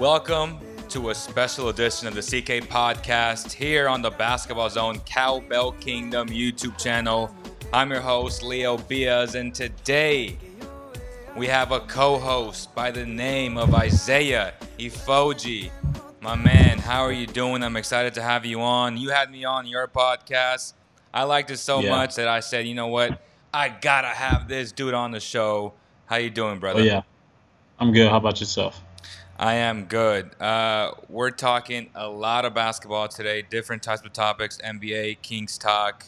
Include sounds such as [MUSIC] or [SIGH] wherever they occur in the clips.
Welcome to a special edition of the CK Podcast here on the Basketball Zone Cowbell Kingdom YouTube channel. I'm your host, Leo Beas, and today we have a co host by the name of Isaiah Ifoji. My man, how are you doing? I'm excited to have you on. You had me on your podcast. I liked it so Yeah. much that I said, you know what? I gotta have this dude on the show. How you doing, brother? Oh yeah, I'm good. How about yourself? I am good. Uh, we're talking a lot of basketball today, different types of topics, NBA, Kings talk,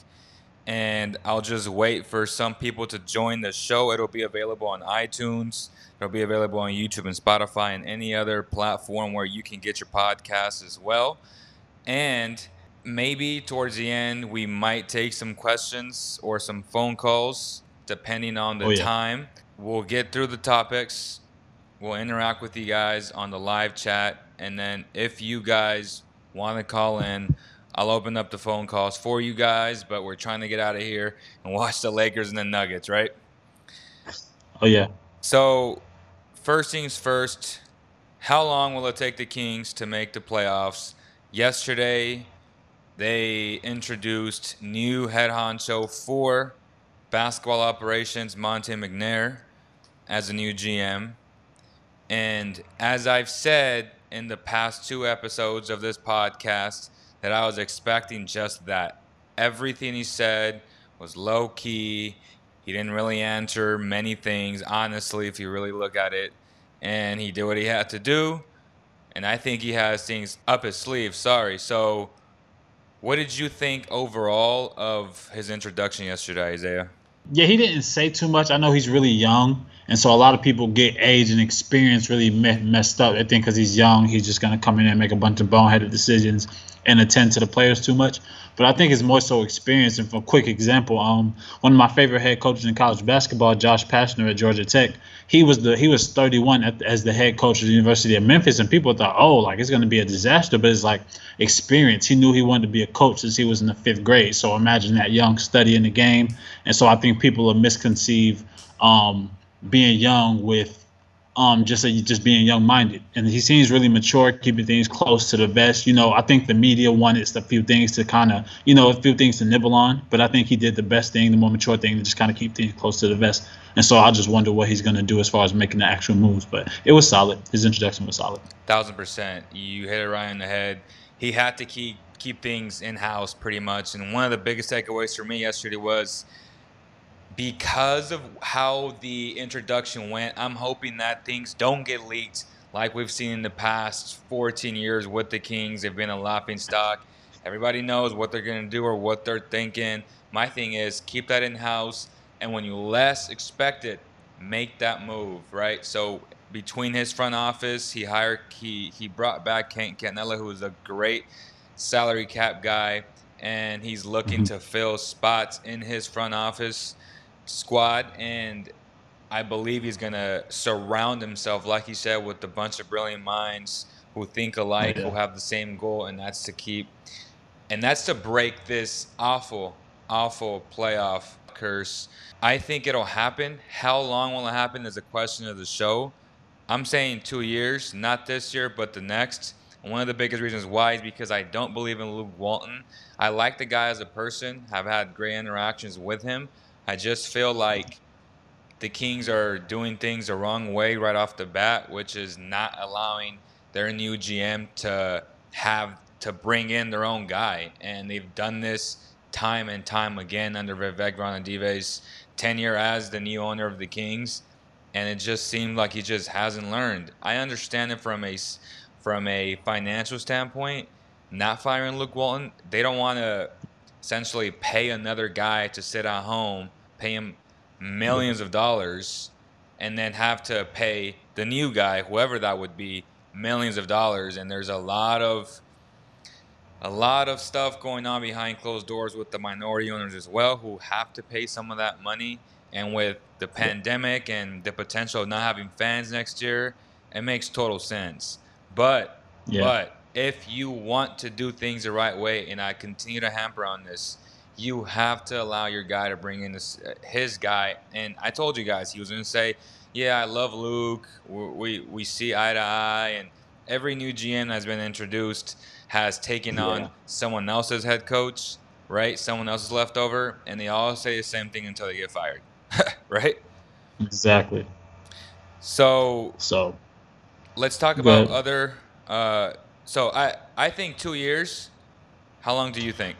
and I'll just wait for some people to join the show. It'll be available on iTunes. It'll be available on YouTube and Spotify and any other platform where you can get your podcasts as well. And maybe towards the end, we might take some questions or some phone calls, depending on the Oh, yeah. time. We'll get through the topics. We'll interact with you guys on the live chat. And then if you guys want to call in, I'll open up the phone calls for you guys. But we're trying to get out of here and watch the Lakers and the Nuggets, right? Oh yeah. So, first things first, how long will it take the Kings to make the playoffs? Yesterday, they introduced new head honcho for basketball operations, Monte McNair, as a new GM. And as I've said in the past two episodes of this podcast, that I was expecting just that. Everything he said was low key. He didn't really answer many things, honestly, if you really look at it. And he did what he had to do. And I think he has things up his sleeve. Sorry. So, what did you think overall of his introduction yesterday, Isaiah? Yeah, he didn't say too much. I know he's really young, and so a lot of people get age and experience really me- messed up. I think because he's young, he's just gonna come in and make a bunch of boneheaded decisions and attend to the players too much. But I think it's more so experience. And for a quick example, um, one of my favorite head coaches in college basketball, Josh Pastner at Georgia Tech, he was the he was 31 at, as the head coach of the University of Memphis, and people thought, oh, like it's gonna be a disaster. But it's like experience. He knew he wanted to be a coach since he was in the fifth grade. So imagine that young studying the game. And so I think people are misconceive um, being young with um, just a, just being young minded. And he seems really mature, keeping things close to the vest. You know, I think the media wanted a few things to kind of, you know, a few things to nibble on. But I think he did the best thing, the more mature thing, to just kind of keep things close to the vest. And so I just wonder what he's going to do as far as making the actual moves. But it was solid. His introduction was solid. Thousand percent. You hit it right in the head. He had to keep keep things in house pretty much. And one of the biggest takeaways for me yesterday was because of how the introduction went, I'm hoping that things don't get leaked like we've seen in the past 14 years with the Kings. They've been a laughing stock. Everybody knows what they're going to do or what they're thinking. My thing is keep that in house, and when you less expect it, make that move, right? So between his front office, he hired he he brought back Ken Catanella, who is a great salary cap guy, and he's looking mm-hmm. to fill spots in his front office squad and I believe he's going to surround himself like he said with a bunch of brilliant minds who think alike, who have the same goal and that's to keep and that's to break this awful awful playoff curse. I think it'll happen. How long will it happen is a question of the show. I'm saying 2 years, not this year but the next. And one of the biggest reasons why is because I don't believe in Luke Walton. I like the guy as a person, have had great interactions with him. I just feel like the Kings are doing things the wrong way right off the bat, which is not allowing their new GM to have to bring in their own guy. And they've done this time and time again under Vivek Ranadive's tenure as the new owner of the Kings. And it just seemed like he just hasn't learned. I understand it from a from a financial standpoint, not firing Luke Walton. They don't want to essentially pay another guy to sit at home, pay him millions of dollars and then have to pay the new guy, whoever that would be, millions of dollars. And there's a lot of a lot of stuff going on behind closed doors with the minority owners as well, who have to pay some of that money. And with the pandemic and the potential of not having fans next year, it makes total sense. But yeah. but if you want to do things the right way, and I continue to hamper on this, you have to allow your guy to bring in this, uh, his guy. And I told you guys he was going to say, "Yeah, I love Luke. We we see eye to eye." And every new GM that's been introduced has taken yeah. on someone else's head coach, right? Someone else's leftover, and they all say the same thing until they get fired, [LAUGHS] right? Exactly. So so let's talk about other. Uh, so I I think two years. How long do you think?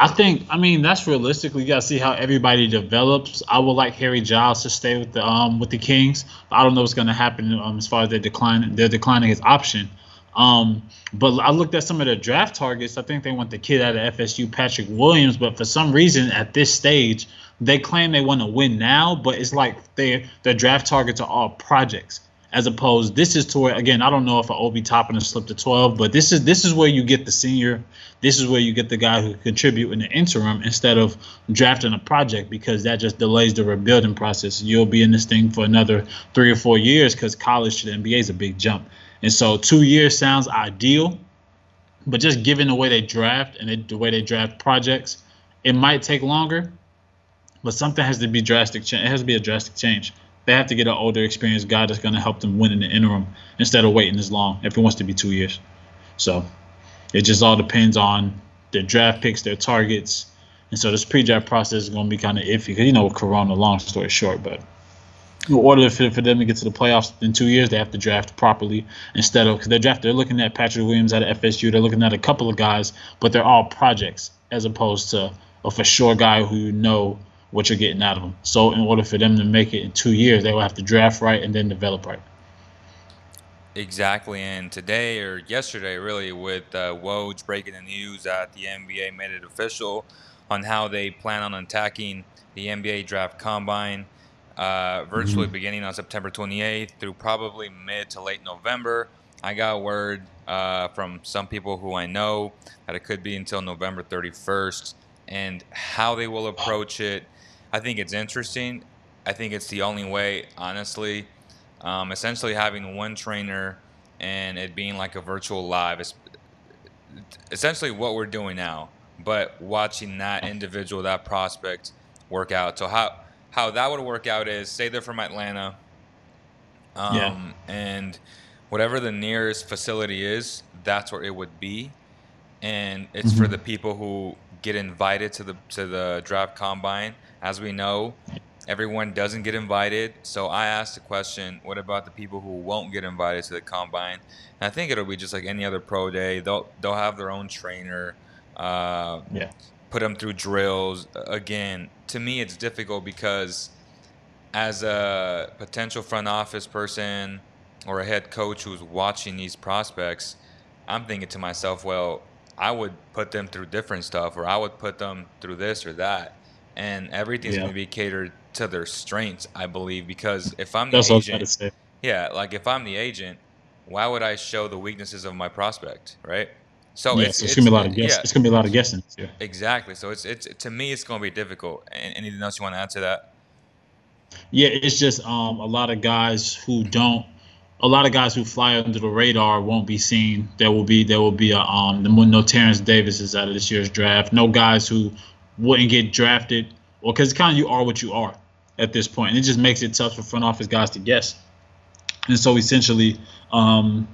I think, I mean, that's realistically. You got to see how everybody develops. I would like Harry Giles to stay with the um with the Kings. I don't know what's to happen um, as far as their decline. They're declining his option. Um, but I looked at some of the draft targets. I think they want the kid out of FSU, Patrick Williams. But for some reason, at this stage, they claim they want to win now. But it's like they their draft targets are all projects as opposed this is to where again I don't know if an Obi Toppin has slipped to 12, but this is this is where you get the senior, this is where you get the guy who contribute in the interim instead of drafting a project because that just delays the rebuilding process. You'll be in this thing for another three or four years because college to the NBA is a big jump, and so two years sounds ideal, but just given the way they draft and the way they draft projects, it might take longer. But something has to be drastic. It has to be a drastic change they have to get an older, experienced guy that's going to help them win in the interim instead of waiting as long if it wants to be two years. So it just all depends on their draft picks, their targets. And so this pre-draft process is going to be kind of iffy because you know with Corona. Long story short, but in order for, them to get to the playoffs in two years, they have to draft properly instead of because they're draft. They're looking at Patrick Williams out of FSU. They're looking at a couple of guys, but they're all projects as opposed to a for sure guy who you know what you're getting out of them. So in order for them to make it in two years, they will have to draft right and then develop right. Exactly, and today or yesterday, really, with uh, Woj breaking the news that the NBA made it official on how they plan on attacking the NBA draft combine, uh, virtually mm-hmm. beginning on September 28th through probably mid to late November. I got word uh, from some people who I know that it could be until November 31st, and how they will approach it I think it's interesting. I think it's the only way, honestly. Um, essentially, having one trainer and it being like a virtual live is essentially what we're doing now. But watching that individual, that prospect, work out. So how how that would work out is, say they're from Atlanta, um, yeah. and whatever the nearest facility is, that's where it would be, and it's mm-hmm. for the people who get invited to the to the draft combine as we know, everyone doesn't get invited. So I asked the question, what about the people who won't get invited to the combine? And I think it'll be just like any other pro day. They'll they'll have their own trainer. Uh, yeah. Put them through drills. Again, to me, it's difficult because as a potential front office person or a head coach who's watching these prospects, I'm thinking to myself, well, I would put them through different stuff, or I would put them through this or that and everything's yeah. going to be catered to their strengths, I believe. Because if I'm the That's agent, yeah, like if I'm the agent, why would I show the weaknesses of my prospect, right? So yeah, it's, so it's, it's, gonna be a lot of guess. Yeah. It's gonna be a lot of guessing. Yeah. Exactly. So it's it's to me it's gonna be difficult. Anything else you want to add to that? Yeah, it's just um, a lot of guys who don't. A lot of guys who fly under the radar won't be seen. There will be there will be a um no Terrence Davis is out of this year's draft. No guys who wouldn't get drafted, or because kind of you are what you are at this point, and it just makes it tough for front office guys to guess. And so essentially, um,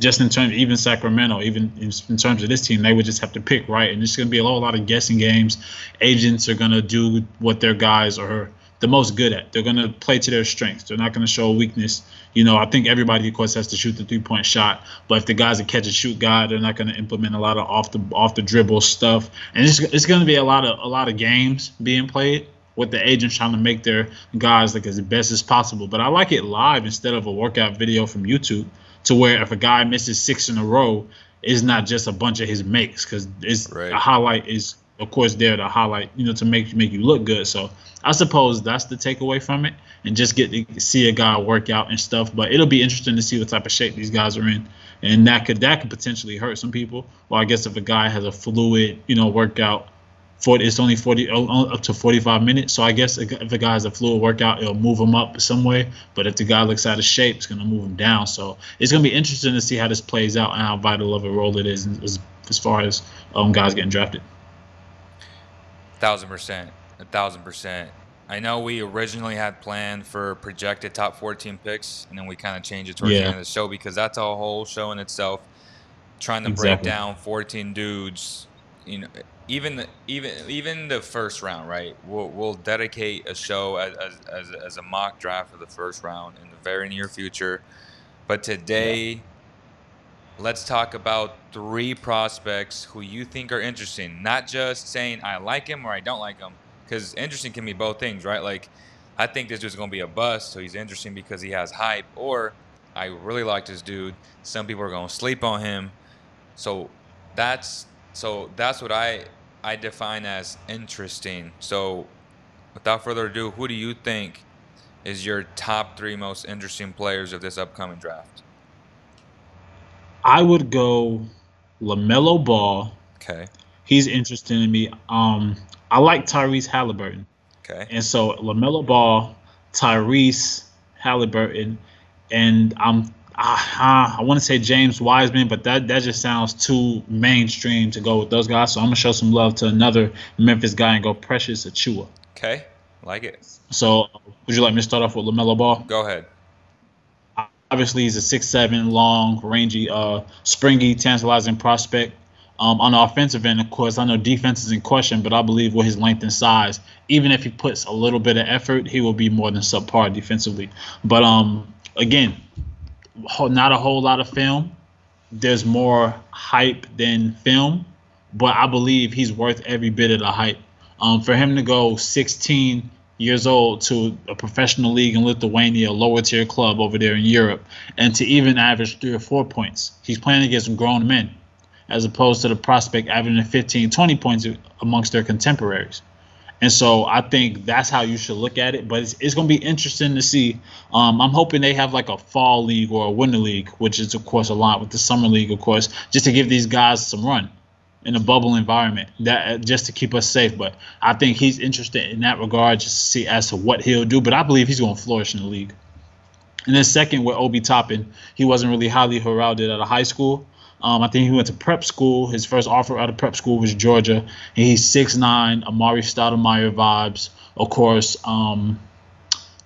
just in terms, even Sacramento, even in, terms of this team, they would just have to pick right, and it's going to be a a lot of guessing games. Agents are going to do what their guys are the most good at. They're going to play to their strengths. They're not going to show weakness. You know, I think everybody, of course, has to shoot the three point shot. But if the guy's a catch and shoot guy, they're not going to implement a lot of off the off the dribble stuff. And it's, it's going to be a lot of a lot of games being played with the agents trying to make their guys like as best as possible. But I like it live instead of a workout video from YouTube to where if a guy misses six in a row, it's not just a bunch of his makes because it's Right. a highlight is of course there to highlight you know to make make you look good. So I suppose that's the takeaway from it, and just get to see a guy work out and stuff. But it'll be interesting to see what type of shape these guys are in, and that could that could potentially hurt some people. Well, I guess if a guy has a fluid you know workout. for it's only 40 oh, oh, up to 45 minutes. So I guess if a guy has a fluid workout, it'll move him up some way. But if the guy looks out of shape, it's going to move him down. So it's going to be interesting to see how this plays out and how vital of a role it is as, as far as um, guys getting drafted. Thousand percent. A thousand percent. I know we originally had planned for projected top 14 picks, and then we kind of changed it towards the end of the show because that's a whole show in itself. Trying to Exactly. break down 14 dudes, you know, even the, even even the first round, right? We'll, we'll dedicate a show as, as, as, as a mock draft for the first round in the very near future. But today, let's talk about three prospects who you think are interesting. Not just saying I like him or I don't like him, because interesting can be both things, right? Like, I think this dude's going to be a bust, so he's interesting because he has hype, or I really like this dude. Some people are going to sleep on him. So that's so that's what I I define as interesting. So without further ado, who do you think is your top three most interesting players of this upcoming draft? I would go LaMelo Ball. Okay. He's interesting to me. Um, I like Tyrese Halliburton. Okay. And so LaMelo Ball, Tyrese Halliburton, and I'm ah, I want to say James Wiseman, but that that just sounds too mainstream to go with those guys. So I'm gonna show some love to another Memphis guy and go Precious Achiuwa. Okay. Like it. So would you like me to start off with LaMelo Ball? Go ahead. Obviously, he's a six-seven, long, rangy, uh, springy, tantalizing prospect. Um, on the offensive end, of course, I know defense is in question, but I believe with his length and size, even if he puts a little bit of effort, he will be more than subpar defensively. But um, again, not a whole lot of film. There's more hype than film, but I believe he's worth every bit of the hype. Um, for him to go 16 years old to a professional league in Lithuania, a lower tier club over there in Europe, and to even average three or four points, he's playing against grown men, as opposed to the prospect averaging 15, 20 points amongst their contemporaries. And so I think that's how you should look at it. But it's, it's going to be interesting to see. Um, I'm hoping they have like a fall league or a winter league, which is, of course, a lot with the summer league, of course, just to give these guys some run in a bubble environment that just to keep us safe. But I think he's interested in that regard, just to see as to what he'll do. But I believe he's going to flourish in the league. And then second with Obi Toppin, he wasn't really highly heralded at a high school. Um, I think he went to prep school. His first offer out of prep school was Georgia. He's 6'9", Amar'e Stoudemire vibes. Of course, um,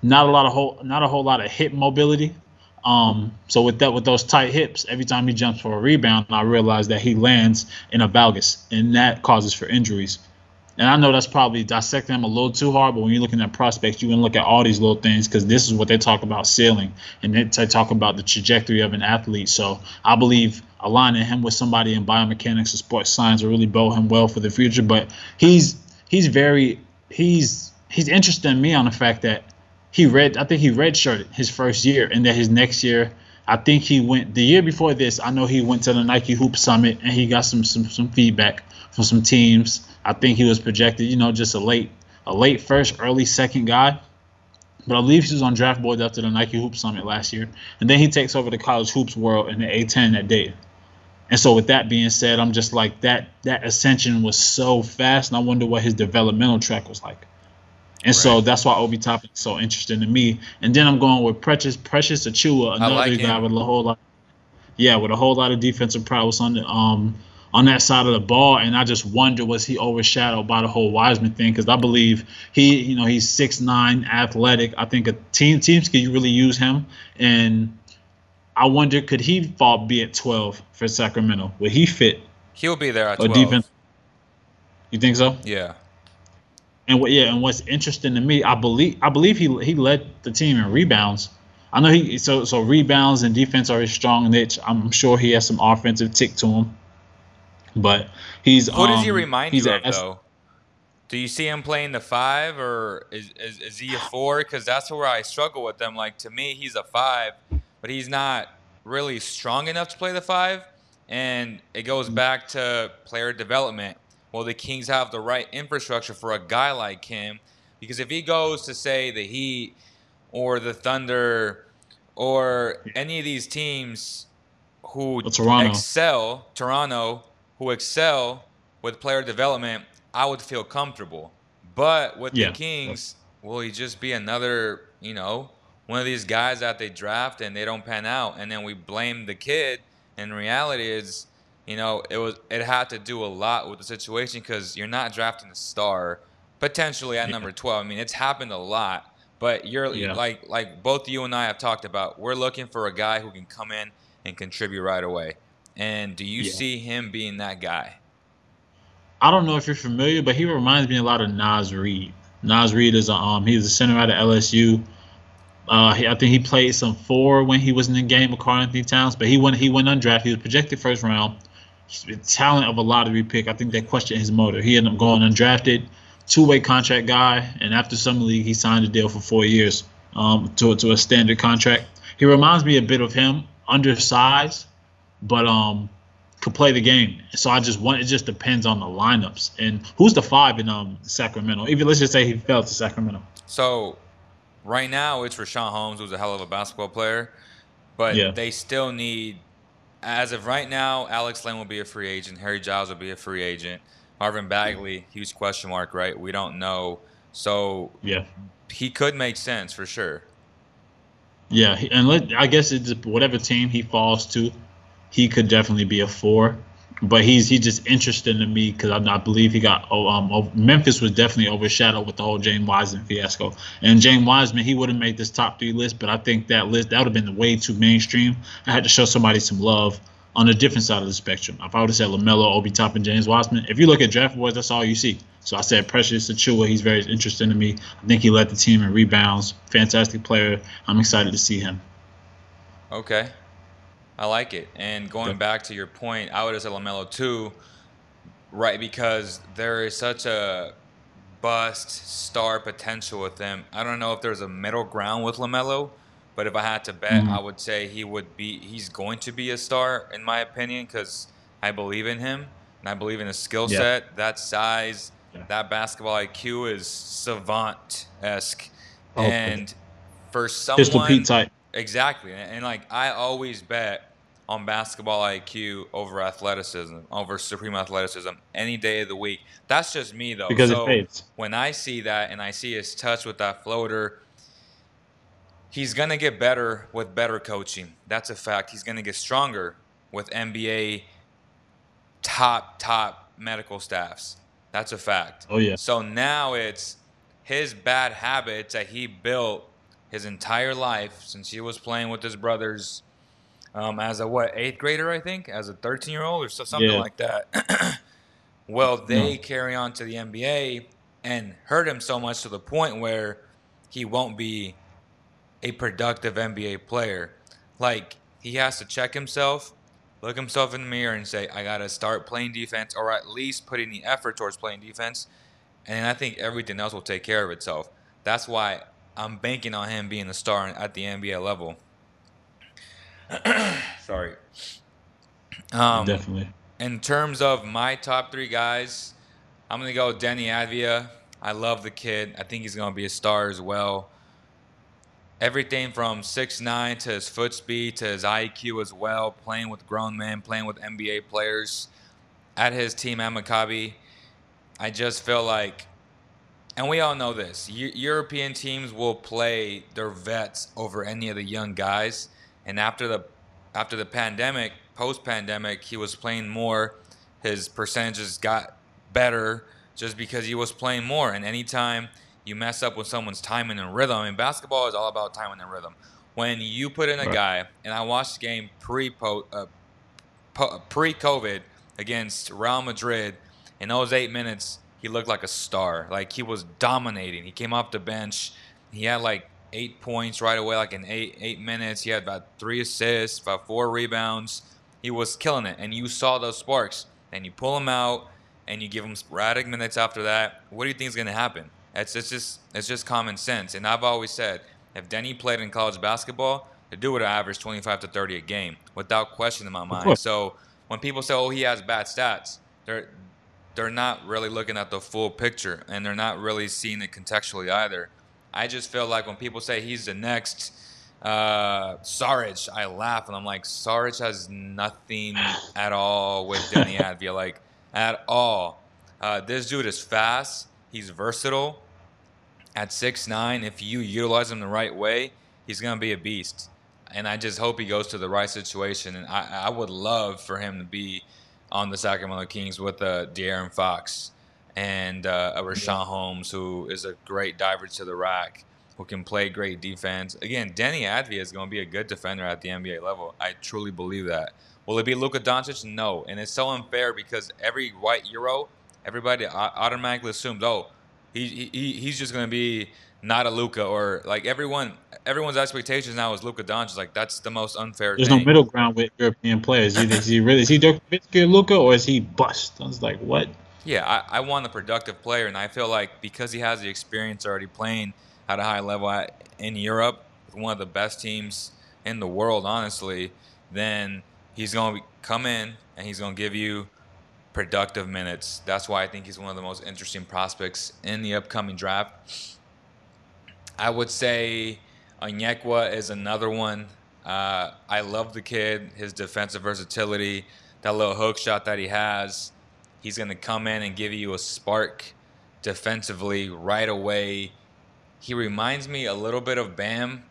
not a lot of whole, not a whole lot of hip mobility. Um, so with that, with those tight hips, every time he jumps for a rebound, I realize that he lands in a valgus, and that causes for injuries. And I know that's probably dissecting him a little too hard, but when you're looking at prospects, you can look at all these little things because this is what they talk about ceiling, and they, they talk about the trajectory of an athlete. So I believe aligning him with somebody in biomechanics or sports science will really bode him well for the future. But he's he's very he's he's interested in me on the fact that he read I think he redshirted his first year, and then his next year. I think he went the year before this. I know he went to the Nike Hoop Summit and he got some some, some feedback from some teams. I think he was projected, you know, just a late a late first, early second guy. But I believe he was on draft boards after the Nike Hoop Summit last year. And then he takes over the college hoops world in the A10 that day. And so with that being said, I'm just like that that ascension was so fast and I wonder what his developmental track was like. And so that's why Obi Toppin is so interesting to me. And then I'm going with Precious Precious Achiuwa, another like guy with a whole lot yeah, with a whole lot of defensive prowess on the um on that side of the ball, and I just wonder was he overshadowed by the whole Wiseman thing? Because I believe he, you know, he's six nine, athletic. I think a team teams can really use him, and I wonder could he fall be at 12 for Sacramento? Would he fit He'll be there at a 12. defense? You think so? Yeah. And what? Yeah, and what's interesting to me, I believe, I believe he he led the team in rebounds. I know he so so rebounds and defense are his strong niche. I'm sure he has some offensive tick to him, but he's Who does he um, remind you of, though? Do you see him playing the five, or is, is, is he a four? Because that's where I struggle with them. Like, to me, he's a five, but he's not really strong enough to play the five. And it goes Mm-hmm. back to player development. Well, the Kings have the right infrastructure for a guy like him. Because if he goes to, say, the Heat or the Thunder or any of these teams who Toronto. excel, Toronto, who excel with player development, I would feel comfortable. But with Yeah. the Kings, will he just be another, you know, one of these guys that they draft and they don't pan out, and then we blame the kid? And reality is, you know, it was it had to do a lot with the situation because you're not drafting a star potentially at number twelve. I mean, it's happened a lot, but you're Yeah. like like both you and I have talked about. We're looking for a guy who can come in and contribute right away. And do you Yeah. see him being that guy? I don't know if you're familiar, but he reminds me a lot of Naz Reid. Naz Reid is a um he's a center out of LSU. Uh, he, I think he played some four when he was in the game with Karl-Anthony Towns, but he went he went undrafted. He was projected first round. The talent of a lottery pick. I think they questioned his motor. He ended up going undrafted, two way contract guy, and after summer league he signed a deal for four years um, to to a standard contract. He reminds me a bit of him, undersized, but um could play the game. So I just want it just depends on the lineups and who's the five in um Sacramento. Even let's just say he fell to Sacramento. So right now it's Richaun Holmes, who's a hell of a basketball player, but Yeah. they still need. As of right now, Alex Len will be a free agent. Harry Giles will be a free agent. Marvin Bagley, huge question mark, right? We don't know. So Yeah. he could make sense for sure. Yeah, and let, I guess it's whatever team he falls to, he could definitely be a four. But he's he's just interesting to me because I, I believe he got oh, um oh, Memphis was definitely overshadowed with the whole James Wiseman fiasco. And James Wiseman he would have made this top three list, but I think that list that would have been way too mainstream. I had to show somebody some love on a different side of the spectrum. If I would have said Lamelo, Obi Toppin, James Wiseman, if you look at draft boards, that's all you see. So I said Precious Achiuwa, he's very interesting to me. I think he led the team in rebounds. Fantastic player. I'm excited to see him. Okay. I like it. And going back to your point, I would have said LaMelo too, right? Because there is such a bust star potential with him. I don't know if there's a middle ground with LaMelo, but if I had to bet, Mhm. I would say he would be, he's going to be a star, in my opinion, because I believe in him and I believe in his skill Yeah. set, that size, Yeah. that basketball IQ is savant esque. Oh, and for someone. Pistol Pete type. Exactly. And, and, like I always bet on basketball IQ over athleticism, over supreme athleticism any day of the week. That's just me though. Because it so fades. when I see that and I see his touch with that floater, he's gonna get better with better coaching. That's a fact. He's gonna get stronger with NBA top top medical staffs. That's a fact. Oh yeah. So now it's his bad habits that he built his entire life since he was playing with his brothers um, as a what eighth grader, I think, as a thirteen year old or so, something Yeah. like that. [CLEARS THROAT] well, they No. carry on to the NBA and hurt him so much to the point where he won't be a productive NBA player. Like he has to check himself, look himself in the mirror, and say, "I gotta start playing defense, or at least putting the effort towards playing defense." And I think everything else will take care of itself. That's why I'm banking on him being a star at the NBA level. [CLEARS THROAT] Sorry. Um, Definitely. in terms of my top three guys, I'm gonna go with Deni Avdija. I love the kid. I think he's gonna be a star as well. Everything from six nine to his foot speed to his IQ as well. Playing with grown men, playing with NBA players at his team at Maccabi. I just feel like, and we all know this. European teams will play their vets over any of the young guys. And after the after the pandemic, post pandemic, he was playing more. His percentages got better just because he was playing more. And anytime you mess up with someone's timing and rhythm, and basketball is all about timing and rhythm. when you put in a guy, and I watched the game pre uh, pre COVID against Real Madrid. In those eight minutes, he looked like a star. Like he was dominating. He came off the bench. He had like eight points right away, like in eight eight minutes. He had about three assists, about four rebounds. He was killing it, and you saw those sparks. And you pull him out, and you give him sporadic minutes after that. What do you think is going to happen? It's, it's just it's just common sense. And I've always said, if Deni played in college basketball, the dude would average 25 to 30 a game without question in my mind. So when people say, "Oh, he has bad stats," they're they're not really looking at the full picture, and they're not really seeing it contextually either. I just feel like when people say he's the next uh, Saric, I laugh and I'm like, Saric has nothing [SIGHS] at all with Deni Avdija, like at all. Uh, this dude is fast. He's versatile. At six nine, if you utilize him the right way, he's gonna be a beast. And I just hope he goes to the right situation. And I, I would love for him to be on the Sacramento Kings with uh, De'Aaron Fox and uh, a Richaun yeah. Holmes, who is a great diver to the rack, who can play great defense. Again, Deni Avdija is going to be a good defender at the NBA level. I truly believe that. Will it be Luka Doncic? No. And it's so unfair because every white Euro, everybody automatically assumes, oh, he, he he's just going to be not a Luka or like everyone everyone's expectations now is Luka Doncic. Like that's the most unfair. There's thing. no middle ground with European players. Is he really is he Dirk Luka or is he bust? I was like, what? Yeah, I, I want a productive player, and I feel like because he has the experience already playing at a high level in Europe one of the best teams in the world, honestly, then he's going to come in and he's going to give you productive minutes. That's why I think he's one of the most interesting prospects in the upcoming draft. I would say Onyeka is another one. Uh, I love the kid, his defensive versatility, that little hook shot that he has. He's going to come in and give you a spark defensively right away. He reminds me a little bit of Bam,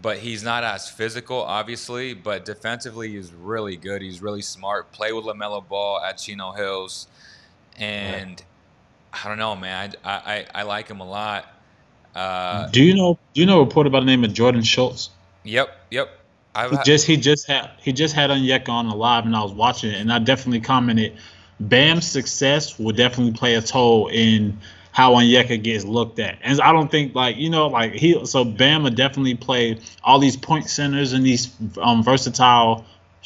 but he's not as physical, obviously. But defensively, he's really good. He's really smart. Play with LaMelo Ball at Chino Hills. And I don't know, man. I, I, I like him a lot. Uh, do you know? Do you know a reporter by the name of Jordan Schultz? Yep, yep. I've he just he just had he just had Onyeka on the live, and I was watching it, and I definitely commented Bam's success will definitely play a toll in how Onyeka gets looked at. And I don't think like you know like he so Bam will definitely play all these point centers and these um, versatile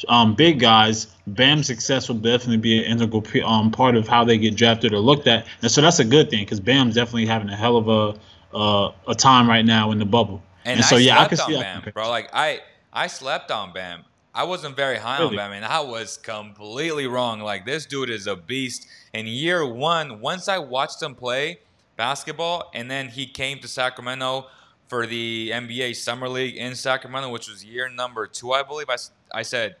um, big guys. Bam's success will definitely be an integral um, part of how they get drafted or looked at, and so that's a good thing because Bam's definitely having a hell of a uh, a time right now in the bubble. And, and so yeah, I can see Bam, bro. Like I I slept on Bam. I wasn't very high really? on Bam, and I was completely wrong. Like this dude is a beast. In year one, once I watched him play basketball, and then he came to Sacramento for the NBA Summer League in Sacramento, which was year number two, I believe. I, I said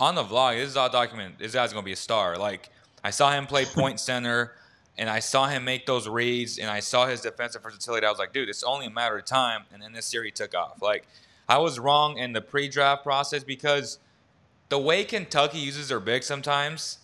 on the vlog, this is all documented. This guy's gonna be a star. Like I saw him play [LAUGHS] point center, and I saw him make those reads, and I saw his defensive versatility. I was like, dude, it's only a matter of time. And then this series took off. Like I was wrong in the pre-draft process because the way Kentucky uses their big sometimes,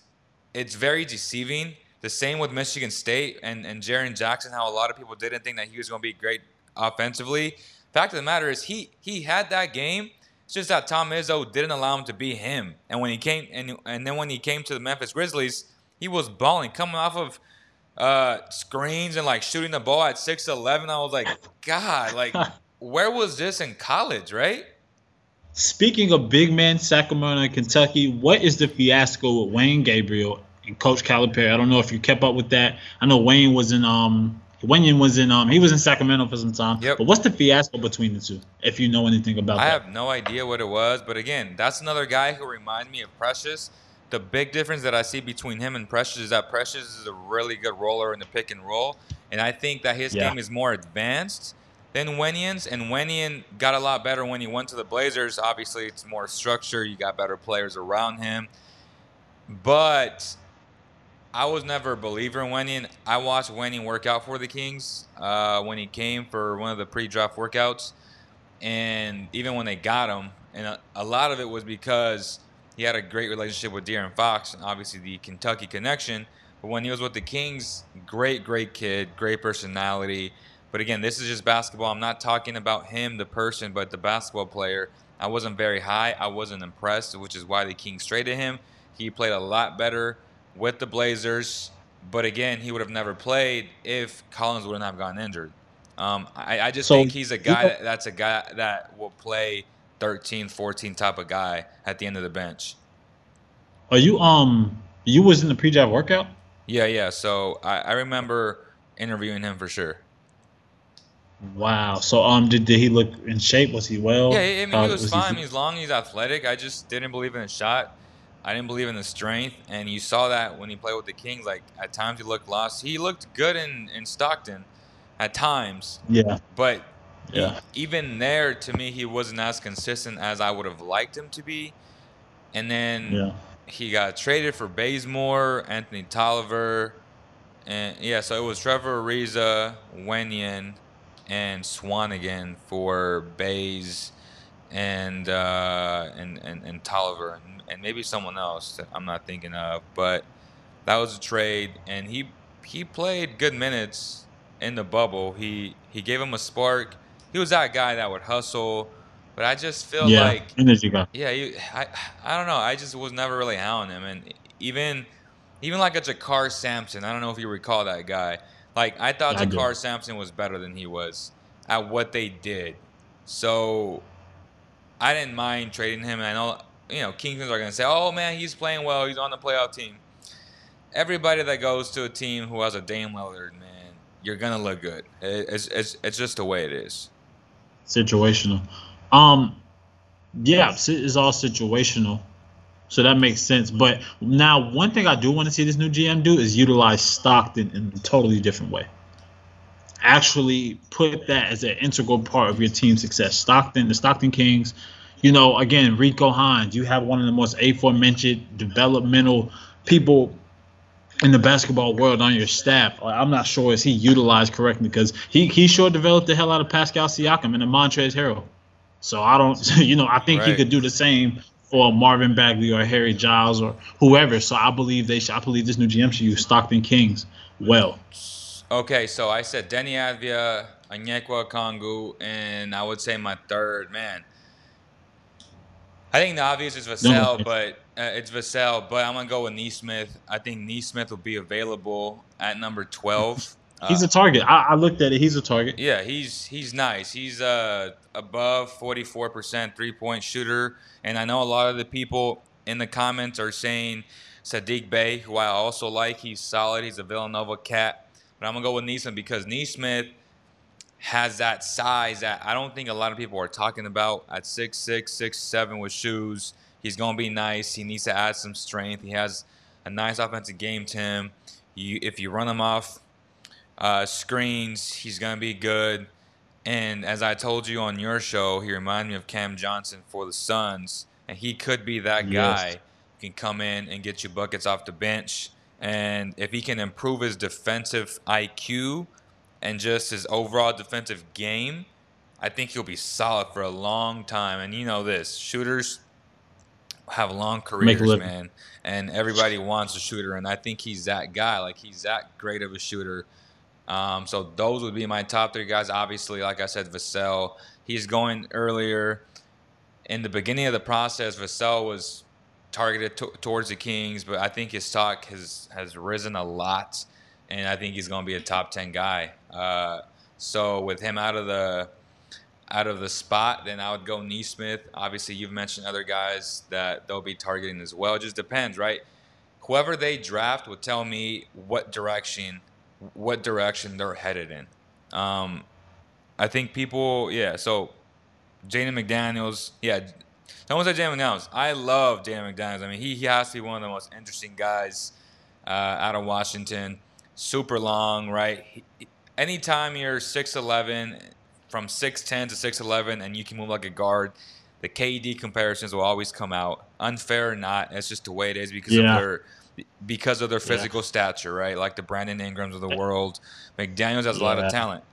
it's very deceiving. The same with Michigan State and, and Jaren Jackson, how a lot of people didn't think that he was going to be great offensively. Fact of the matter is, he he had that game. It's just that Tom Izzo didn't allow him to be him. And when he came, and and then when he came to the Memphis Grizzlies, he was balling, coming off of uh, screens and like shooting the ball at six eleven. I was like, God, like [LAUGHS] where was this in college, right? Speaking of big men, Sacramento and Kentucky, what is the fiasco with Wenyen Gabriel and Coach Calipari? I don't know if you kept up with that. I know Wayne was in um Wayne was in um he was in Sacramento for some time. Yep. But what's the fiasco between the two? If you know anything about I that. I have no idea what it was, but again, that's another guy who reminds me of Precious. The big difference that I see between him and Precious is that Precious is a really good roller in the pick and roll, and I think that his yeah. game is more advanced than Wenyen's, and Wenyen got a lot better when he went to the Blazers. Obviously, it's more structure. You got better players around him. But I was never a believer in Wenyen. I watched Wenyen work out for the Kings uh, when he came for one of the pre-draft workouts, and even when they got him, and a, a, lot of it was because he had a great relationship with De'Aaron Fox, and obviously the Kentucky connection. But when he was with the Kings, great, great kid, great personality But again, this is just basketball. I'm not talking about him, the person, but the basketball player. I wasn't very high. I wasn't impressed, which is why the Kings traded him. He played a lot better with the Blazers. But again, he would have never played if Collins wouldn't have gotten injured. Um, I, I, just So, think he's a guy that, that's a guy that will play 13, 14 type of guy at the end of the bench. Are you um you was in the pre-draft workout? Yeah, yeah. So I, I remember interviewing him for sure. Wow. So um did, did he look in shape? Was he well? Yeah, I mean, Uh, he was, fine. he- He's long. He's athletic. I just didn't believe in his shot. I didn't believe in the strength, and you saw that when he played with the Kings. Like at times, he looked lost. He looked good in in Stockton, at times, yeah. but Yeah. even there, to me, he wasn't as consistent as I would have liked him to be. And then Yeah. he got traded for Bazemore, Anthony Tolliver, and yeah, so it was Trevor Ariza, Wenyen, and Swanigan for Bays and uh, and, and and Tolliver and, and maybe someone else that I'm not thinking of, but that was a trade, and he he played good minutes in the bubble. He he gave him a spark. He was that guy that would hustle, but I just feel yeah. like energy guy. yeah, you, I, I don't know. I just was never really on him, and even, even like a JaKarr Sampson. I don't know if you recall that guy. Like I thought. JaKarr Sampson was better than he was at what they did. So, I didn't mind trading him. And I know you know Kingpins are gonna say, "Oh man, he's playing well. He's on the playoff team." Everybody that goes to a team who has a Dame Lillard, man, you're gonna look good. It's it's it's just the way it is. Situational. Um yeah, it's all situational. So that makes sense. But now one thing I do want to see this new GM do is utilize Stockton in a totally different way. Actually put that as an integral part of your team's success. Stockton, the Stockton Kings, you know, again, Rico Hines, you have one of the most aforementioned developmental people in the basketball world on your staff. Uh, I'm not sure is he utilized correctly because he he sure developed the hell out of Pascal Siakam and the Montrezl Harrell. So I don't, [LAUGHS] you know, I think he could do the same for Marvin Bagley or Harry Giles or whoever. So I believe they should. I believe this new GM should use Stockton Kings well. Okay, so I said Deni Avdija, Onyeka Okongwu, and I would say my third man. I think the obvious is Vassell, No. but uh, it's Vassell. But I'm gonna go with Nesmith. I think Nesmith will be available at number 12. He's Uh, a target. I, I looked at it. He's a target. yeah, he's he's nice. He's uh above 44% three-point shooter, and I know a lot of the people in the comments are saying Sadiq Bey, who I also like. He's solid. He's a Villanova cat, but I'm gonna go with Nesmith because Nesmith has that size that I don't think a lot of people are talking about at 6'6", 6'7", with shoes. He's gonna be nice. He needs to add some strength. He has a nice offensive game to him. You, if you run him off uh, screens. He's going to be good. And as I told you on your show, he reminded me of Cam Johnson for the Suns. And he could be that Yes. guy who can come in and get you buckets off the bench. And if he can improve his defensive IQ and just his overall defensive game, I think he'll be solid for a long time. And you know this shooters have long careers, man. And everybody wants a shooter. And I think he's that guy. Like, he's that great of a shooter. Um, so those would be my top three guys. Obviously, like I said, Vassell. He's going earlier. In the beginning of the process, Vassell was targeted to- towards the Kings, but I think his stock has has risen a lot, and I think he's going to be a top ten guy. Uh, so with him out of the out of the spot, then I would go Nesmith. Obviously, you've mentioned other guys that they'll be targeting as well. It just depends, right? Whoever they draft would tell me what direction what direction they're headed in. Um, I think people, yeah. So Jaden McDaniels, yeah. No one said Jaden McDaniels. I love Jaden McDaniels. I mean, he, he has to be one of the most interesting guys uh, out of Washington. Super long, right? He, anytime you're 6'11, from 6'10 to 6'11, and you can move like a guard, the KD comparisons will always come out. Unfair or not, that's just the way it is because Yeah. of their because of their physical stature, right? Like the Brandon Ingrams of the world. McDaniels has a lot of talent.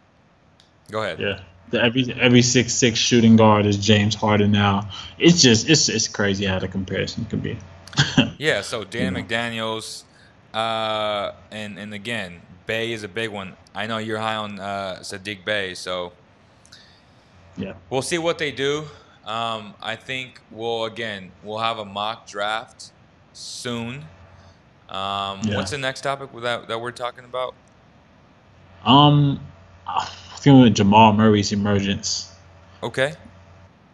Go ahead. Yeah. The, every every six six shooting guard is James Harden now. It's just it's it's crazy how the comparison could be. [LAUGHS] Yeah, so Dan. McDaniels, Uh, and and again, Bey is a big one. I know you're high on uh, Sadiq Bey, so Yeah. we'll see what they do. Um, I think we'll again we'll have a mock draft soon. Um, Yeah. What's the next topic that that we're talking about? Um, I think with Jamal Murray's emergence. Okay.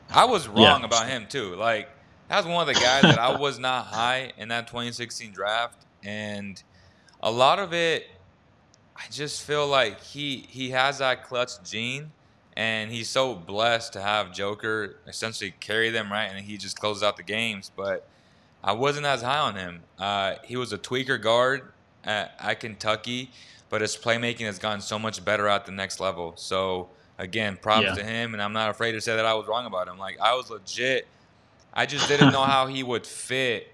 I was wrong Yeah. about him too. Like that was one of the guys that I was not high in that 2016 draft, and a lot of it, I just feel like he he has that clutch gene, and he's so blessed to have Joker essentially carry them right, and he just closes out the games. But I wasn't as high on him. Uh, he was a tweener guard at, at Kentucky, but his playmaking has gotten so much better at the next level. So again, props Yeah. to him, and I'm not afraid to say that I was wrong about him. Like I was legit. I just didn't know how he would fit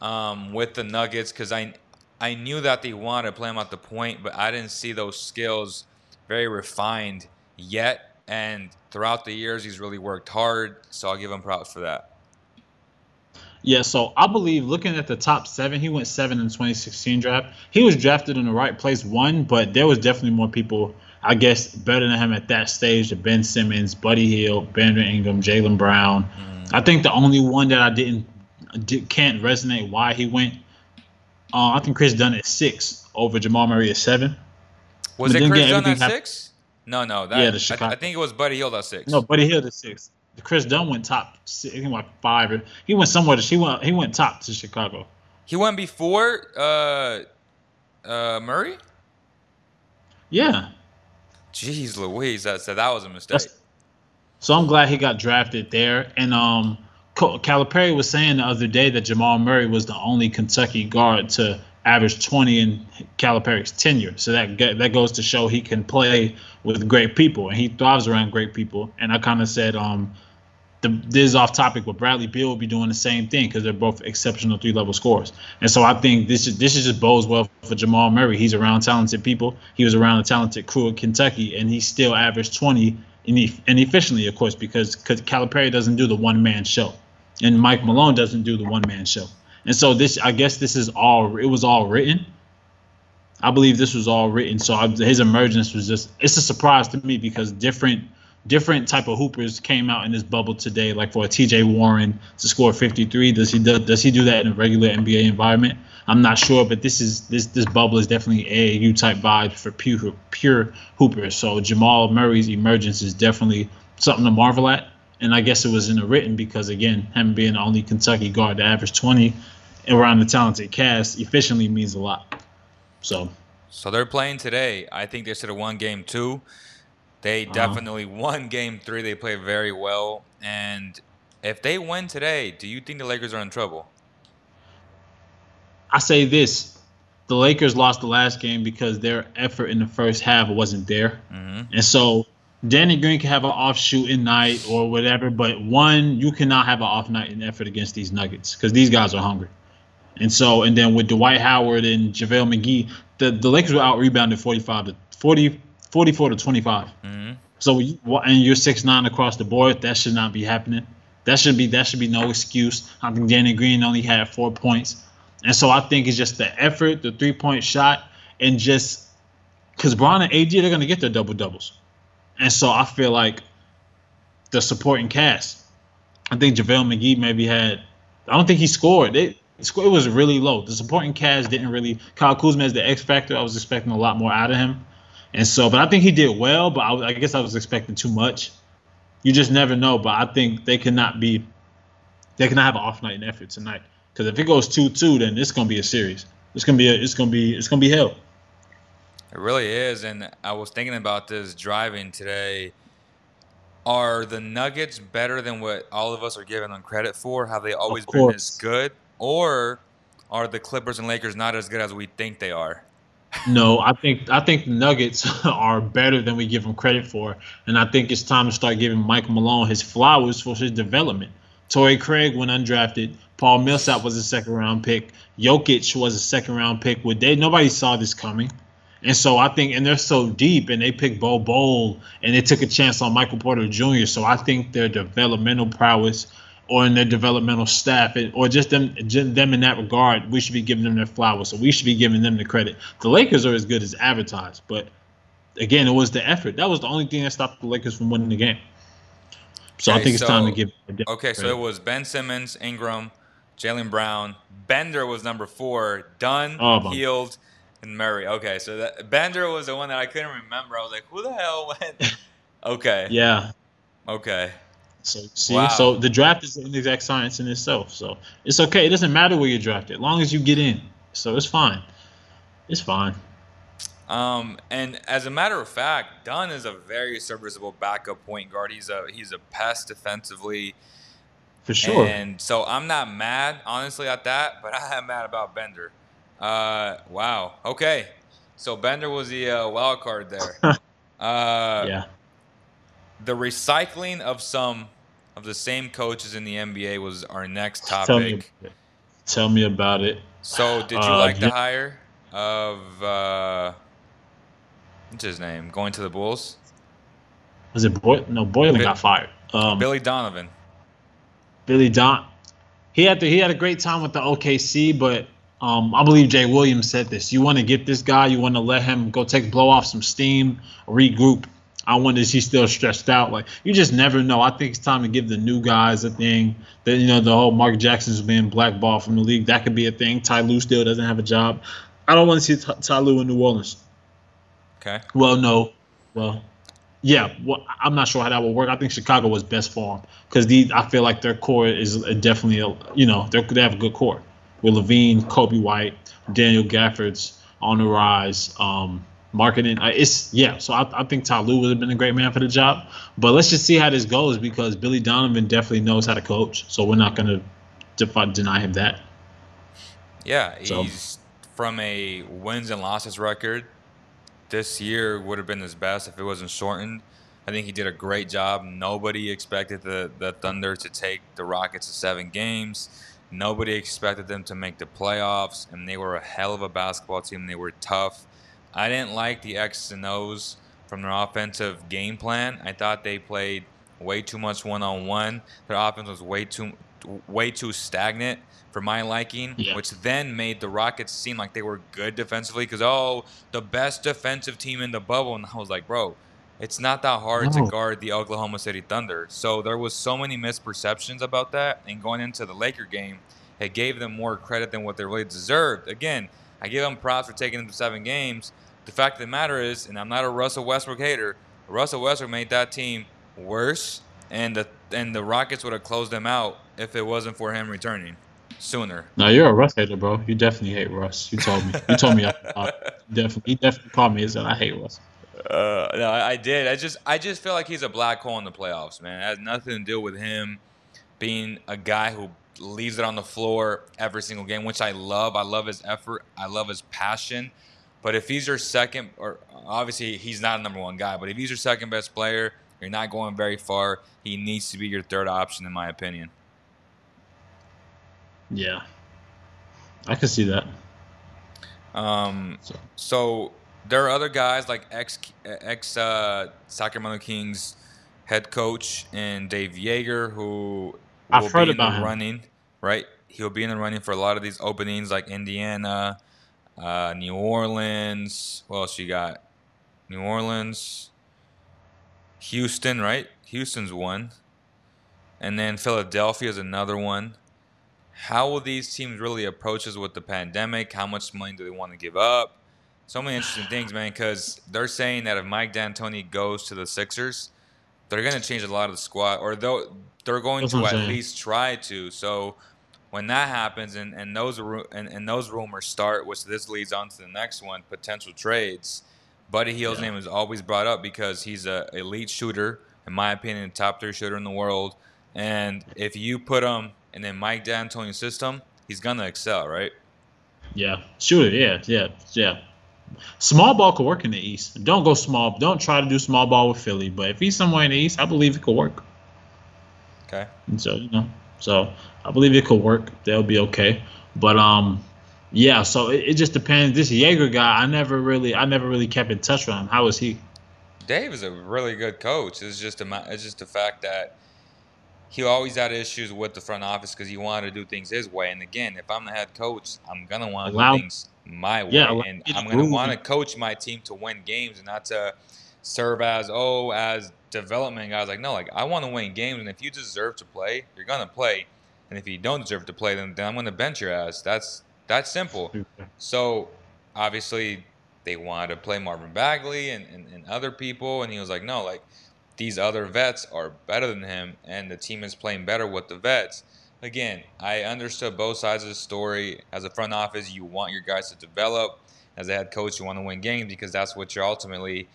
um, with the Nuggets because I I knew that they wanted to play him at the point, but I didn't see those skills very refined yet. And throughout the years, he's really worked hard, so I'll give him props for that. Yeah, so I believe looking at the top seven, he went seven in 2016 draft. He was drafted in the right place, one, but there was definitely more people, I guess, better than him at that stage. The Ben Simmons, Buddy Hield, Brandon Ingram, Jaylen Brown. I think the only one that I didn't did, can't resonate why he went. Uh, I think Kris Dunn at six over Jamal Murray at seven. Was But it Kris Dunn at six? No, no. That, Yeah, the I- I, think it was Buddy Hield at six. No, Buddy Hield at six. Kris Dunn went top. He went five. He went somewhere. To, he went. He went top to Chicago. He went before uh, uh, Murray? Yeah. Jeez Louise, that, so that was a mistake. That's, so I'm glad he got drafted there. And um, Calipari was saying the other day that Jamal Murray was the only Kentucky guard to average 20 in Calipari's tenure. So that that goes to show he can play with great people and he thrives around great people. And I kind of said um, the, this is off topic, but Bradley Beal will be doing the same thing because they're both exceptional three level scorers. And so I think this is this is just bodes well for Jamal Murray. He's around talented people. He was around a talented crew at Kentucky, and he still averaged 20 and, efficiently, of course, because because Calipari doesn't do the one man show, and Mike Malone doesn't do the one man show. And so this, I guess, this is all it was all written. I believe this was all written. So I, his emergence was just it's a surprise to me because different different type of hoopers came out in this bubble today. Like for a T.J. Warren to score 53, does he do, does he do that in a regular NBA environment? I'm not sure, but this is this this bubble is definitely AAU type vibe for pure pure hoopers. So Jamal Murray's emergence is definitely something to marvel at. And I guess it was in the written because again, him being the only Kentucky guard to average 20 around the talented cast efficiently means a lot. So So they're playing today. I think they should have won game two. They Uh-huh. definitely won game three. They played very well. And if they win today, do you think the Lakers are in trouble? I say this: the Lakers lost the last game because their effort in the first half wasn't there, and so Danny Green can have an off shooting night or whatever. But one, you cannot have an off night in effort against these Nuggets because these guys are hungry. And so, and then with Dwight Howard and JaVale McGee, the, the Lakers were out rebounded 45 to 40, 44 to 25. Mm-hmm. So, you- and you're six nine across the board. That should not be happening. That should be that should be no excuse. I think Danny Green only had four points, and so I think it's just the effort, the three point shot, and just because Bron and AD they're gonna get their double doubles, and so I feel like the supporting cast. I think JaVale McGee maybe had. I don't think he scored. It, it was really low. The supporting cast didn't really. Kyle Kuzma is the X factor. I was expecting a lot more out of him, and so. But I think he did well. But I, I guess I was expecting too much. You just never know. But I think they cannot be. They cannot have an off night in effort tonight. Because if it goes two two, then it's gonna be a series. It's gonna be a, it's gonna be it's gonna be hell. It really is. And I was thinking about this driving today. Are the Nuggets better than what all of us are giving them credit for? Have they always been as good? Or are the Clippers and Lakers not as good as we think they are? No, I think I think the Nuggets [LAUGHS] are better than we give them credit for, and I think it's time to start giving Mike Malone his flowers for his development. Torrey Craig went undrafted. Paul Millsap was a second round pick. Jokic was a second round pick. With they nobody saw this coming, and so I think and they're so deep, and they picked Bol Bol, and they took a chance on Michael Porter Jr. So I think their developmental prowess or in their developmental staff, and, or just them just them in that regard, we should be giving them their flowers. So we should be giving them the credit. The Lakers are as good as advertised, but again, it was the effort. That was the only thing that stopped the Lakers from winning the game. So I think it's time to give. Okay, so it was Ben Simmons, Ingram, Jaylen Brown. Bender was number four. Dunn, Oh, Hield, and Murray. Okay, so that Bender was the one that I couldn't remember. I was like, who the hell went? [LAUGHS] okay. yeah. Okay. So see, Wow. so the draft is an exact science in itself. So it's okay. It doesn't matter where you're drafted, as long as you get in. So it's fine. It's fine. Um, and as a matter of fact, Dunn is a very serviceable backup point guard. He's a he's a pest defensively. For sure. And so I'm not mad, honestly, at that, but I am mad about Bender. Uh, wow. Okay. So Bender was the uh, wild card there. [LAUGHS] uh, yeah. The recycling of some of the same coaches in the NBA was our next [SIGHS] Tell me, topic. Tell me about it. So did you Uh, like the hire of uh, what's his name going to the Bulls? Was it Boy? No, Boylen Bi- got fired. Um, Billy Donovan. Billy Don. He had to, he had a great time with the OKC, but um, I believe Jay Williams said this. You want to get this guy, you want to let him go take blow off some steam, regroup. I wonder is he still stressed out? Like you just never know. I think it's time to give the new guys a thing. That you know the whole Mark Jackson's being blackballed from the league. That could be a thing. Ty Lue still doesn't have a job. I don't want to see Ty, Ty Lue in New Orleans. Okay. Well, no. Well, yeah. Well, I'm not sure how that will work. I think Chicago was best for them because these. I feel like their core is definitely, a, you know, they they have a good core with LaVine, Coby White, Daniel Gafford's on the rise. Um, marketing, uh, it's yeah. So I, I think Ty Lue would have been a great man for the job. But let's just see how this goes because Billy Donovan definitely knows how to coach. So we're not gonna defi- deny him that. Yeah, So- he's from a wins and losses record. This year would have been his best if it wasn't shortened. I think he did a great job. Nobody expected the, the Thunder to take the Rockets to seven games. Nobody expected them to make the playoffs, and they were a hell of a basketball team. They were tough. I didn't like the X's and O's from their offensive game plan. I thought they played way too much one on one. Their offense was way too way too stagnant for my liking, Yeah. which then made the Rockets seem like they were good defensively because oh, the best defensive team in the bubble, and I was like, bro, it's not that hard No. to guard the Oklahoma City Thunder. So there was so many misperceptions about that, and going into the Laker game, it gave them more credit than what they really deserved. Again, I give them props for taking them to seven games. The fact of the matter is, and I'm not a Russell Westbrook hater, Russell Westbrook made that team worse, and the and the Rockets would have closed them out if it wasn't for him returning sooner. No, you're a Russ hater, bro. You definitely hate Russ. You told me. You told me. I, I definitely. He definitely called me and said I hate Russ. Uh, no, I I did. I just I just feel like he's a black hole in the playoffs, man. It has nothing to do with him being a guy who leaves it on the floor every single game, which I love. I love his effort. I love his passion. But if he's your second, or obviously he's not a number one guy, but if he's your second best player, you're not going very far. He needs to be your third option, in my opinion. Yeah, I can see that. Um, So- so there are other guys like ex ex uh, Sacramento Kings head coach and Dave Joerger who I've will heard be in about the him. running. Right, he'll be in the running for a lot of these openings like Indiana, uh, New Orleans. What else you got? New Orleans, Houston. Right, Houston's one, and then Philadelphia is another one how will these teams really approach us with the pandemic? How much money do they want to give up? So many interesting things, man. Because they're saying that if Mike D'Antoni goes to the Sixers, they're going to change a lot of the squad, or though they're going That's to at least try to. So when that happens, and, and those ru- and, and those rumors start, which this leads on to the next one, potential trades. Buddy Hield's Yeah. name is always brought up because he's a elite shooter, in my opinion, top three shooter in the world. And if you put him in the Mike D'Antoni system, he's gonna excel, right? Yeah, shoot it. Yeah, yeah, yeah. Small ball could work in the East. Don't go small. Don't try to do small ball with Philly. But if he's somewhere in the East, I believe it could work. Okay. And so you know, so I believe it could work. They'll be okay. But um, yeah. So it, it just depends. This Joerger guy, I never really, I never really kept in touch with him. How is he? Dave is a really good coach. It's just a it's just the fact that he always had issues with the front office because he wanted to do things his way. And again, if I'm the head coach, I'm gonna want to do things my way, Yeah, and I'm gonna want to coach my team to win games and not to serve as oh as development guys. Like no, like I want to win games, and if you deserve to play, you're gonna play. And if you don't deserve to play, then, then I'm gonna bench your ass. That's that's simple. So obviously they wanted to play Marvin Bagley and, and, and other people, and he was like, no, like these other vets are better than him, and the team is playing better with the vets. Again, I understood both sides of the story. As a front office, you want your guys to develop. As a head coach, you want to win games because that's what you're ultimately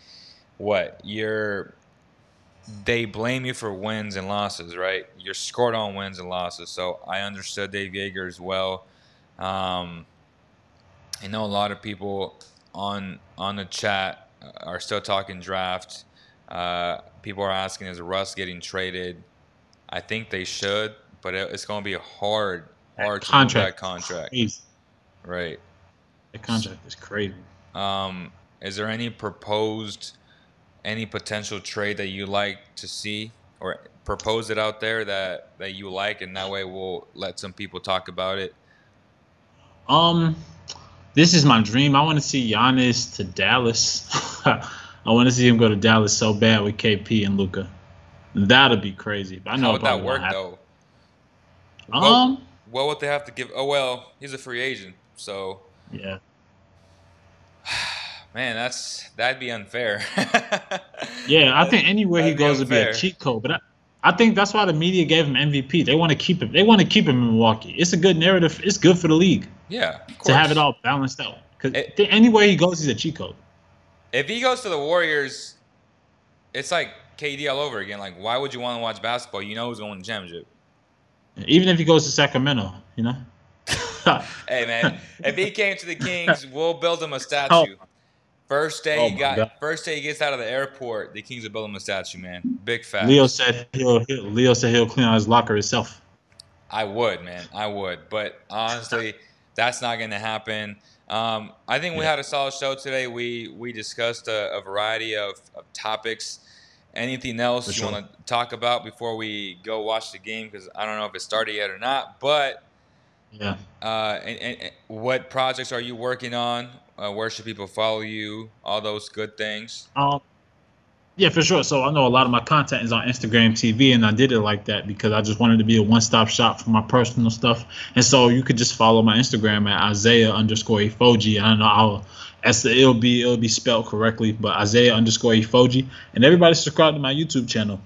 what you're they blame you for wins and losses, right? You're scored on wins and losses. So I understood Dave Joerger as well. Um, I know a lot of people on on the chat are still talking draft. Uh, people are asking, is Russ getting traded? I think they should, but it, it's going to be a hard, hard that contract. contract, Crazy. right? The contract is crazy. Um, is there any proposed, any potential trade that you like to see, or propose it out there that that you like, and that way we'll let some people talk about it. Um, this is my dream. I want to see Giannis to Dallas. [LAUGHS] I want to see him go to Dallas so bad with KP and Luka. That'd be crazy. But I know How would that work though? Um, What would they have to give? Oh well, he's a free agent, so yeah. Man, that's that'd be unfair. [LAUGHS] Yeah, I think anywhere he That'd be goes would be a cheat code. But I, I think that's why the media gave him MVP. They want to keep him. They want to keep him in Milwaukee. It's a good narrative. It's good for the league yeah, of to have it all balanced out. Because anywhere he goes, he's a cheat code. If he goes to the Warriors, it's like KD all over again. Like, why would you want to watch basketball? You know who's going to the championship. Even if he goes to Sacramento, you know. [LAUGHS] Hey man, if he came to the Kings, [LAUGHS] we'll build him a oh, statue. First day Oh he got, God. first day he gets out of the airport, the Kings will build him a statue, man. Big fat. Leo said he'll, he'll Leo said he'll clean out his locker himself. I would, man. I would. But honestly, that's not going to happen. Um, I think we had a solid show today. We we discussed a, a variety of, of topics. Anything else For you sure. want to talk about before we go watch the game? Because I don't know if it started yet or not. But Yeah. uh, and, and, and what projects are you working on? Uh, where should people follow you? All those good things. Um, yeah, for sure. So I know a lot of my content is on Instagram TV, and I did it like that because I just wanted to be a one-stop shop for my personal stuff. And so you could just follow my Instagram at Isaiah underscore Ifoji. I don't know how as the it'll be it'll be spelled correctly, but Isaiah underscore Ifoji. And everybody subscribe to my YouTube channel.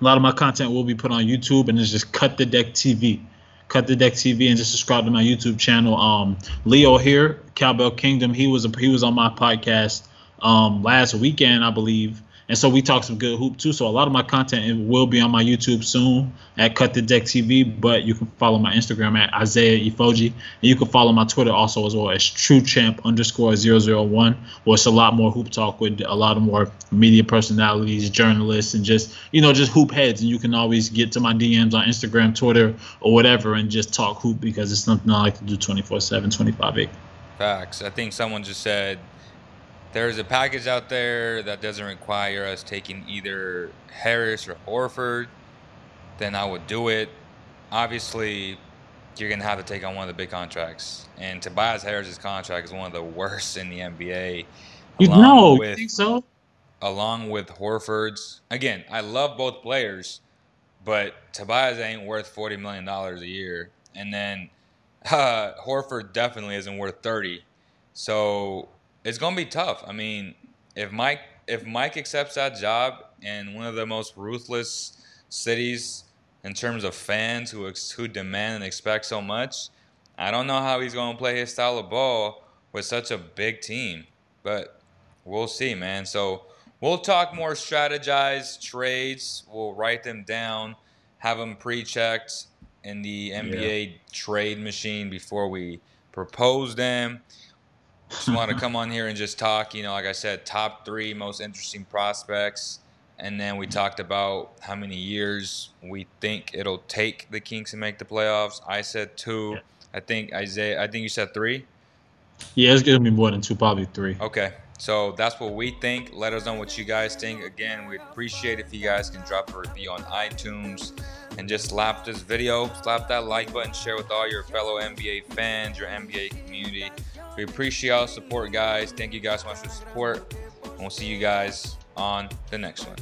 A lot of my content will be put on YouTube, and it's just Cut the Deck TV. Cut the Deck TV and just subscribe to my YouTube channel. Um, Leo here, Cowbell Kingdom. He was a, he was on my podcast um, last weekend, I believe, and so we talked some good hoop too. So a lot of my content will be on my YouTube soon at Cut the Deck TV. But you can follow my Instagram at Isaiah Ifoji, and you can follow my Twitter also as well as TrueChamp underscore 001, where it's a lot more hoop talk with a lot of more media personalities, journalists, and just you know just hoop heads. And you can always get to my DMs on Instagram, Twitter, or whatever, and just talk hoop because it's something I like to do 24/7, 25/8. Facts. I think someone just said there's a package out there that doesn't require us taking either Harris or Horford. Then I would do it. Obviously, you're gonna have to take on one of the big contracts, and Tobias Harris's contract is one of the worst in the NBA. You know, you with- think so? along with Horford's. Again, I love both players, but Tobias ain't worth forty million dollars a year, and then [LAUGHS] uh, Horford definitely isn't worth thirty. So it's gonna be tough. I mean, if Mike if Mike accepts that job in one of the most ruthless cities in terms of fans who ex- who demand and expect so much, I don't know how he's gonna play his style of ball with such a big team, but we'll see, man. So we'll talk more strategized trades. We'll write them down, have them pre-checked in the NBA trade machine before we propose them. Just want to come on here and just talk. You know, like I said, top three most interesting prospects, and then we talked about how many years we think it'll take the Kings to make the playoffs. I said two. Yeah. I think Isaiah. I think you said three. Yeah, it's gonna be more than two, probably three. Okay. So that's what we think. Let us know what you guys think. Again, we appreciate if you guys can drop a review on iTunes and just slap this video, slap that like button, share with all your fellow NBA fans, your NBA community. We appreciate all support, guys. Thank you guys so much for support. And we'll see you guys on the next one.